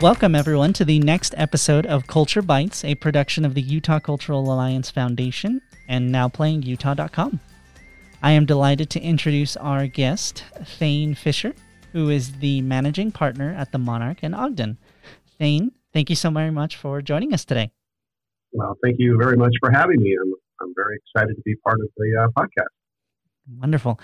Welcome, everyone, to the next episode of Culture Bites, a production of the Utah Cultural Alliance Foundation and now playing Utah.com. I am delighted to introduce our guest, Thane Fisher, who is the managing partner at the Monarch in Ogden. Thane, thank you so very much for joining us today. Well, thank you very much for having me. I'm, I'm very excited to be part of the uh, podcast. Wonderful.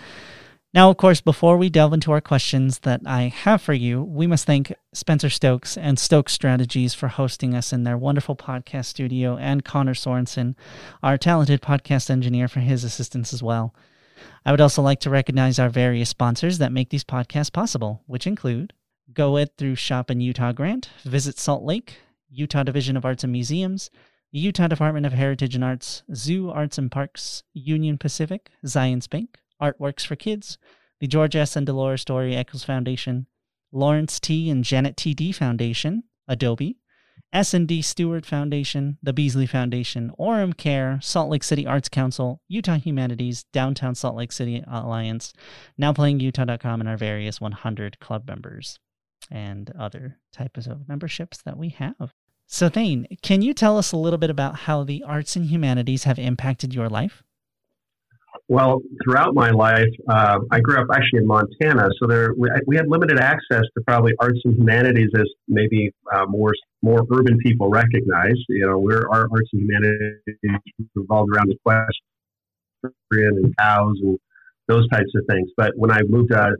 Now, of course, before we delve into our questions that I have for you, we must thank Spencer Stokes and Stokes Strategies for hosting us in their wonderful podcast studio and Connor Sorensen, our talented podcast engineer, for his assistance as well. I would also like to recognize our various sponsors that make these podcasts possible, which include GOED through Shop in Utah Grant, Visit Salt Lake, Utah Division of Arts and Museums, Utah Department of Heritage and Arts, Zoo Arts and Parks, Union Pacific, Zions Bank, Artworks for Kids, the George S. and Dolores Doré Eccles Foundation, Lawrence T. and Janet T. Dee Foundation, Adobe, S&D Stewart Foundation, the Beasley Foundation, Orem Care, Salt Lake City Arts Council, Utah Humanities, Downtown Salt Lake City Alliance, Now Playing Utah.com, and our various 100 club members and other types of memberships that we have. So, Thane, can you tell us a little bit about how the arts and humanities have impacted your life? Well, throughout my life, uh, I grew up actually in Montana, so there we, we, had limited access to probably arts and humanities as maybe uh, more more urban people recognize. You know, we're our arts and humanities revolved around equestrian and cows and those types of things. But when I moved uh,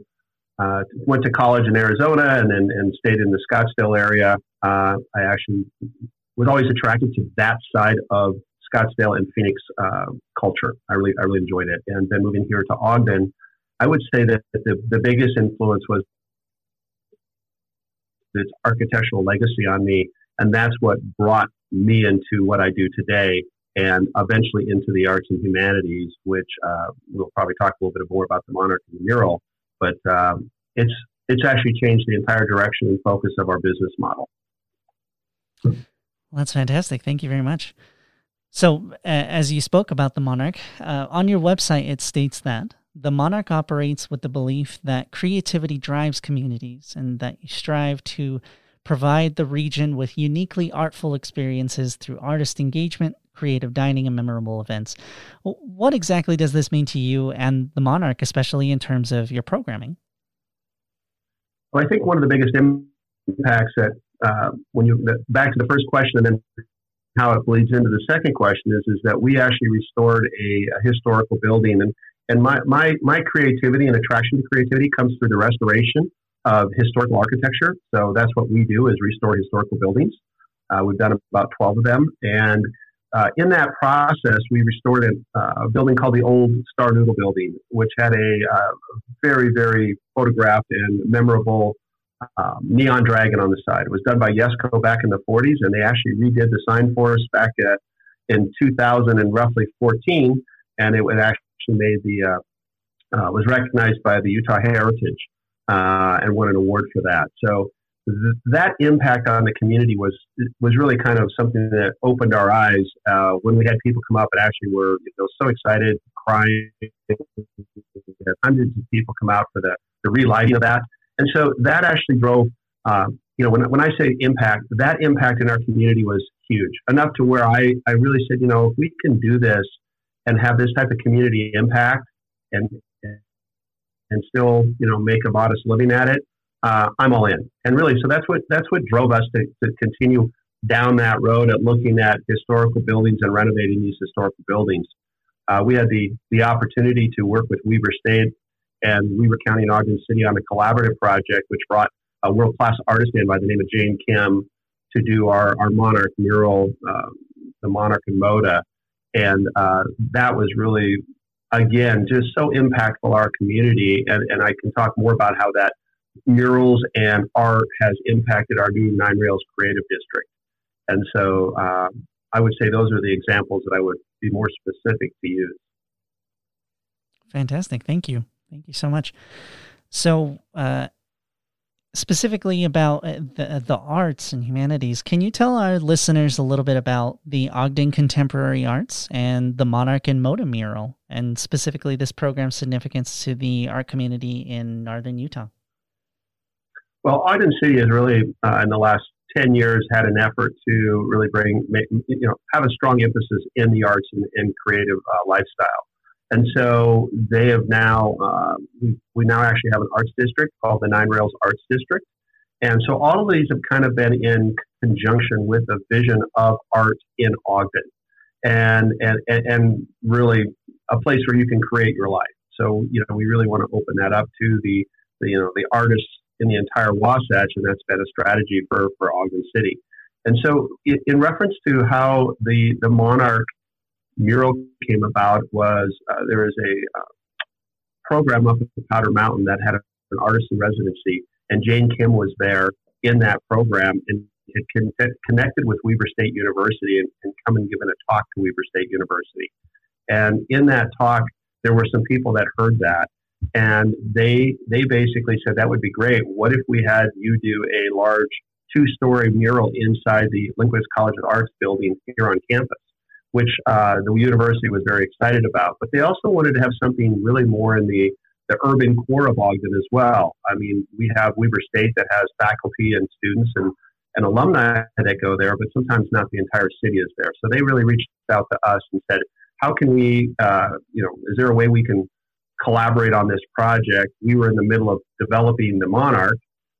uh, went to college in Arizona and then and stayed in the Scottsdale area, uh, I actually was always attracted to that side of Scottsdale and Phoenix uh, culture. I really, I really enjoyed it. And then moving here to Ogden, I would say that the, the biggest influence was its architectural legacy on me. And that's what brought me into what I do today and eventually into the arts and humanities, which uh, we'll probably talk a little bit more about the Monarch and the mural. But um, it's, it's actually changed the entire direction and focus of our business model. Well, that's fantastic. Thank you very much. So, uh, as you spoke about the monarch, uh, on your website it states that the monarch operates with the belief that creativity drives communities and that you strive to provide the region with uniquely artful experiences through artist engagement, creative dining, and memorable events. What exactly does this mean to you and the monarch, especially in terms of your programming? Well, I think one of the biggest impacts that uh, when you back to the first question and then how it bleeds into the second question is is that we actually restored a, a historical building and and my, my my creativity and attraction to creativity comes through the restoration of historical architecture. So that's what we do is restore historical buildings. Uh, we've done about 12 of them. And uh, in that process, we restored a, uh, building called the Old Star Noodle Building, which had a uh, very, very photographed and memorable um, neon dragon on the side. It was done by Yesco back in the 40s, and they actually redid the sign for us back at, in 2000 and roughly 14, and it was actually made the uh, uh, was recognized by the Utah Heritage uh, and won an award for that. So th- that impact on the community was was really kind of something that opened our eyes uh, when we had people come up and actually were you know so excited, crying. Hundreds of people come out for the the relighting of that. And so that actually drove, um, you know, when, when I say impact, that impact in our community was huge, enough to where I, I really said, you know, if we can do this and have this type of community impact and, and still, you know, make a modest living at it, uh, I'm all in. And really, so that's what, that's what drove us to, to continue down that road at looking at historical buildings and renovating these historical buildings. Uh, we had the, the opportunity to work with Weber State and Weber County and Ogden City on a collaborative project, which brought a world class artist in by the name of Jane Kim to do our, our Monarch mural, uh, the Monarch and Moda. And uh, that was really, again, just so impactful our community. And, and I can talk more about how that murals and art has impacted our new Nine Rails Creative District. And so um, I would say those are the examples that I would be more specific to use. Fantastic. Thank you. Thank you so much. So, uh, specifically about uh, the, uh, the arts and humanities, can you tell our listeners a little bit about the Ogden Contemporary Arts and the Monarch and Moda mural, and specifically this program's significance to the art community in northern Utah? Well, Ogden City has really, uh, in the last 10 years had an effort to really bring, you know, have a strong emphasis in the arts and, and creative uh, lifestyle. And so they have now, uh, we, we now actually have an arts district called the Nine Rails Arts District. And so all of these have kind of been in conjunction with a vision of art in Ogden and, and, and really a place where you can create your life. So, you know, we really want to open that up to the, the you know, the artists in the entire Wasatch, and that's been a strategy for, for Ogden City. And so, in, in reference to how the, the Monarch mural came about, was uh, there was a uh, program up at Powder Mountain that had an artist in residency, and Jane Kim was there in that program and had con- connected with Weber State University and, and come and given a talk to Weber State University. And in that talk, there were some people that heard that and they they basically said that would be great. What if we had you do a large two-story mural inside the Lindquist College of Arts building here on campus, which uh, the university was very excited about. But they also wanted to have something really more in the the urban core of Ogden as well. I mean, we have Weber State that has faculty and students and, and alumni that go there, but sometimes not the entire city is there. So they really reached out to us and said, how can we, uh, you know, is there a way we can collaborate on this project. We were in the middle of developing the Monarch,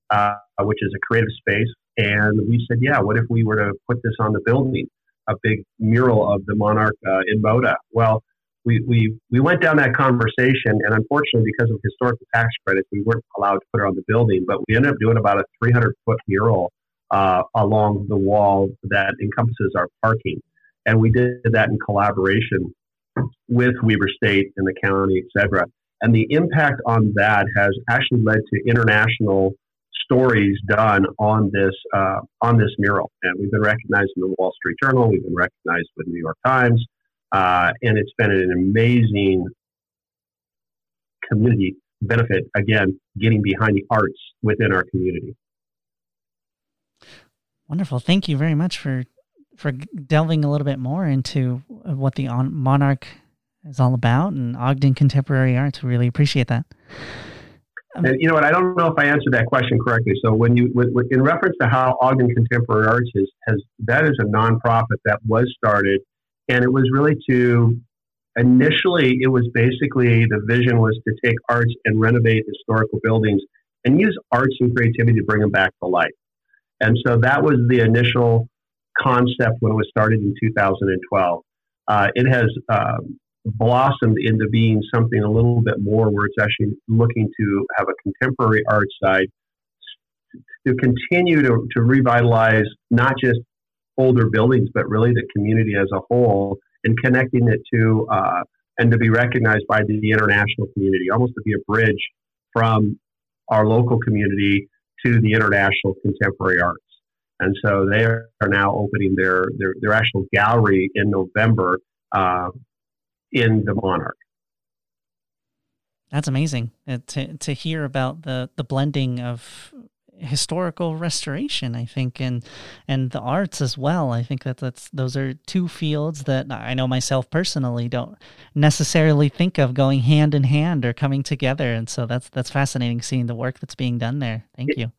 uh, which is a creative space, and we said, yeah, what if we were to put this on the building, a big mural of the Monarch uh, in Moda? Well, we, we, we went down that conversation, and unfortunately, because of historical tax credits, we weren't allowed to put it on the building, but we ended up doing about a 300 foot mural uh, along the wall that encompasses our parking. And we did that in collaboration with Weber State and the county, et cetera. And the impact on that has actually led to international stories done on this uh, on this mural. And we've been recognized in the Wall Street Journal. We've been recognized with the New York Times, uh, and it's been an amazing community benefit. Again, getting behind the arts within our community. Wonderful. Thank you very much for for delving a little bit more into what the Monarch is all about and Ogden Contemporary Arts. We really appreciate that. Um, and you know what? I don't know if I answered that question correctly. So when you, in reference to how Ogden Contemporary Arts is, has that is a nonprofit that was started, and it was really to initially it was basically the vision was to take arts and renovate historical buildings and use arts and creativity to bring them back to life. And so that was the initial concept when it was started in 2012. Uh, it has um, blossomed into being something a little bit more where it's actually looking to have a contemporary art side to continue to, to revitalize not just older buildings, but really the community as a whole and connecting it to uh, and to be recognized by the, international community, almost to be a bridge from our local community to the international contemporary arts. And so they are now opening their, their, their actual gallery in November uh, in the Monarch. That's amazing uh, to to hear about the the blending of historical restoration i think and and the arts as well. I think that that's those are two fields that i know myself personally don't necessarily think of going hand in hand or coming together and so that's that's fascinating seeing the work that's being done there. Thank it, you.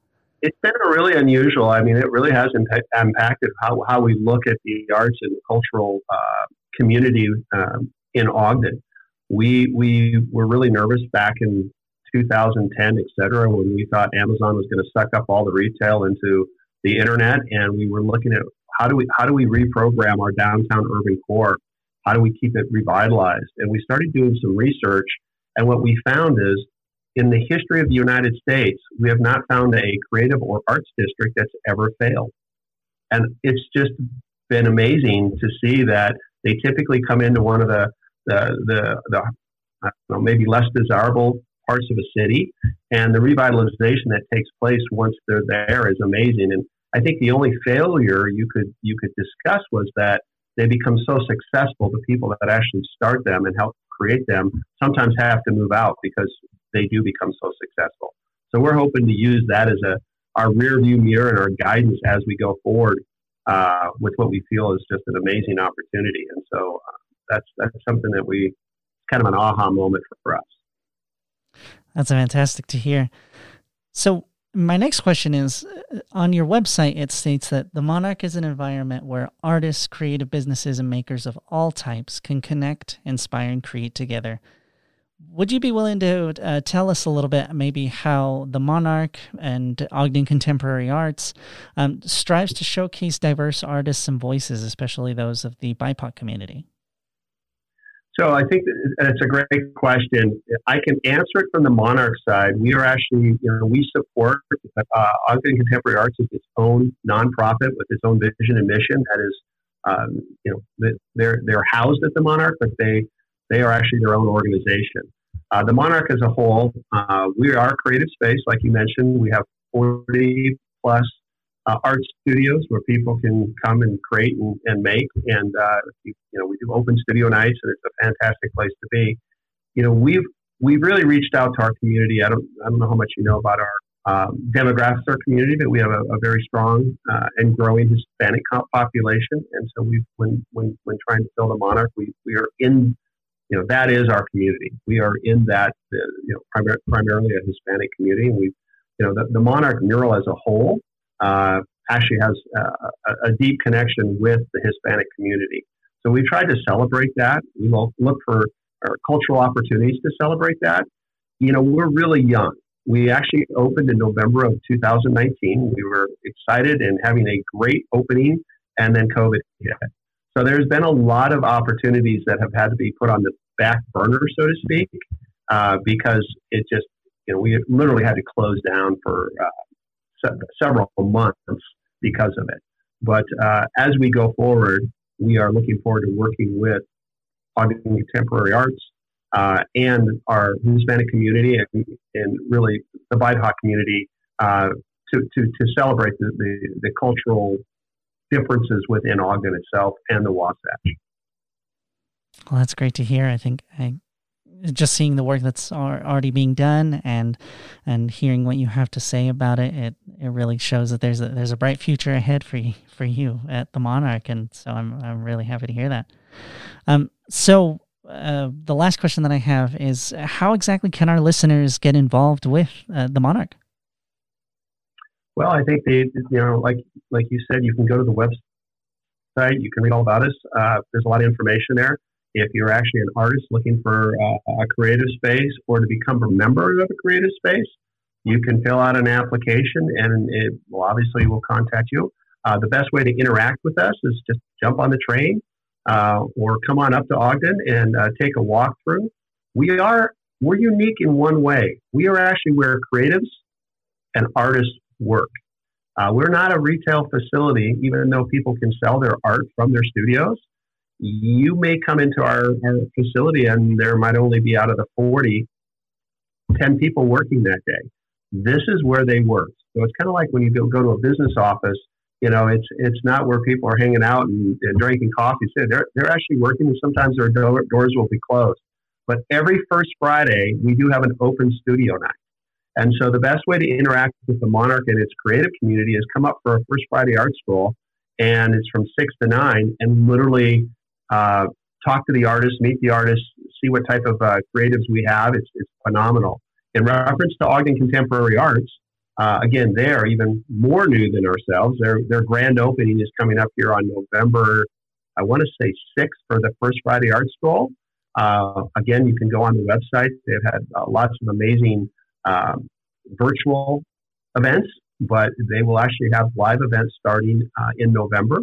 It's been really unusual i mean it really has impact, impacted how, how we look at the arts and the cultural uh, community um, in Ogden. We we were really nervous back in 2010, et cetera, when we thought Amazon was going to suck up all the retail into the internet, and we were looking at how do we how do we reprogram our downtown urban core? How do we keep it revitalized? And we started doing some research, and what we found is in the history of the United States, we have not found a creative or arts district that's ever failed. And it's just been amazing to see that they typically come into one of the the the, the know, maybe less desirable parts of a city, and the revitalization that takes place once they're there is amazing. And I think the only failure you could you could discuss was that they become so successful. The people that actually start them and help create them sometimes have to move out because they do become so successful. So we're hoping to use that as a our rear view mirror and our guidance as we go forward uh, with what we feel is just an amazing opportunity. And so uh, that's that's something that we it's kind of an aha moment for, us. That's fantastic to hear. So my next question is uh, on your website, it states that the Monarch is an environment where artists, creative businesses, and makers of all types can connect, inspire, and create together. Would you be willing to uh, tell us a little bit, maybe how the Monarch and Ogden Contemporary Arts um, strives to showcase diverse artists and voices, especially those of the BIPOC community? So I think it's a great question. I can answer it from the Monarch side. We are actually, you know, we support uh, Ogden Contemporary Arts is its own nonprofit with its own vision and mission. That is, um, you know, they're they're housed at the Monarch, but they they are actually their own organization. Uh, the Monarch as a whole, uh, we are a creative space, like you mentioned. We have 40 plus uh, art studios where people can come and create and, and make. And uh, you, you, know, we do open studio nights, and it's a fantastic place to be. You know, we've we've really reached out to our community. I don't I don't know how much you know about our um, demographics, our community, but we have a, a very strong uh, and growing Hispanic population. And so we when when when trying to fill the monarch, we we are in. You know that is our community. We are in that, uh, you know, primar- primarily a Hispanic community, we, you know, the, the Monarch mural as a whole uh, actually has a, a, deep connection with the Hispanic community. So we tried to celebrate that. We look for cultural opportunities to celebrate that. You know, we're really young. We actually opened in November of 2019. We were excited and having a great opening, and then COVID hit. So there's been a lot of opportunities that have had to be put on the back burner, so to speak, uh, because it just, you know, we literally had to close down for uh, several months because of it. But uh, as we go forward, we are looking forward to working with Ogden Contemporary Arts uh, and our Hispanic community and, and really the BIPOC community uh, to, to, to celebrate the, the, the, cultural differences within Ogden itself and the Wasatch. Well, that's great to hear. I think I just seeing the work that's already being done and and hearing what you have to say about it, it it really shows that there's a there's a bright future ahead for you for you at the Monarch, and so I'm I'm really happy to hear that. Um, so uh, the last question that I have is, how exactly can our listeners get involved with uh, the Monarch? Well, I think they, you know, like like you said, you can go to the website, you can read all about us. Uh, there's a lot of information there. If you're actually an artist looking for uh, a creative space or to become a member of a creative space, you can fill out an application and it will obviously will contact you. Uh, the best way to interact with us is just jump on the train uh, or come on up to Ogden and uh, take a walk through. We are we're unique in one way. We are actually where creatives and artists work. Uh, we're not a retail facility, even though people can sell their art from their studios you may come into our, our facility and there might only be out of the 40, 10 people working that day. This is where they work. So it's kind of like when you go, go to a business office, you know, it's it's not where people are hanging out and, and drinking coffee. So they're, they're actually working and sometimes their door, doors will be closed. But every first Friday, we do have an open studio night. And so the best way to interact with the Monarch and its creative community is come up for a First Friday Art Stroll, and it's from six to nine, and literally uh, talk to the artists, meet the artists, see what type of uh, creatives we have. It's, it's phenomenal. In reference to Ogden Contemporary Arts, uh, again, they are even more new than ourselves. Their, their grand opening is coming up here on November, I want to say 6th for the First Friday Art Stroll. Uh, again, you can go on the website. They've had uh, lots of amazing um, virtual events, but they will actually have live events starting uh, in November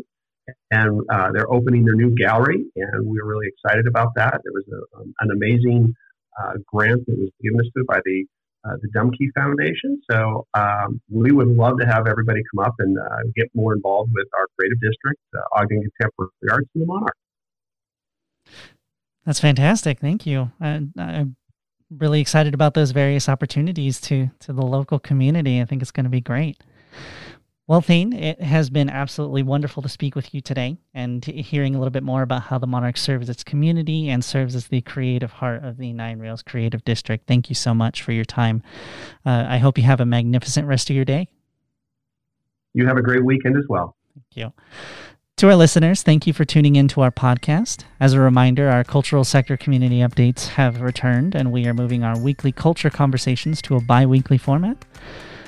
and uh, they're opening their new gallery, and we are really excited about that. There was a, um, an amazing uh, grant that was given us by the uh, the Dumke Foundation. So um, we would love to have everybody come up and uh, get more involved with our creative district, uh, Ogden Contemporary Arts, and the Monarch. That's fantastic. Thank you. I, I'm really excited about those various opportunities to to the local community. I think it's going to be great. Well, Thane, it has been absolutely wonderful to speak with you today and hearing a little bit more about how the Monarch serves its community and serves as the creative heart of the Nine Rails Creative District. Thank you so much for your time. Uh, I hope you have a magnificent rest of your day. You have a great weekend as well. Thank you. To our listeners, thank you for tuning in to our podcast. As a reminder, our cultural sector community updates have returned, and we are moving our weekly culture conversations to a bi weekly format.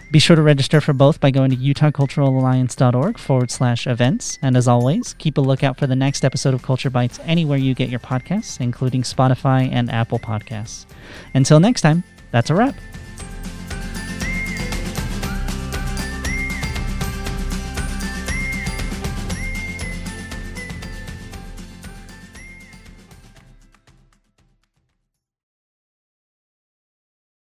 Be sure to register for both by going to utahculturalalliance.org forward slash events. And as always, keep a lookout for the next episode of Culture Bites anywhere you get your podcasts, including Spotify and Apple Podcasts. Until next time, that's a wrap.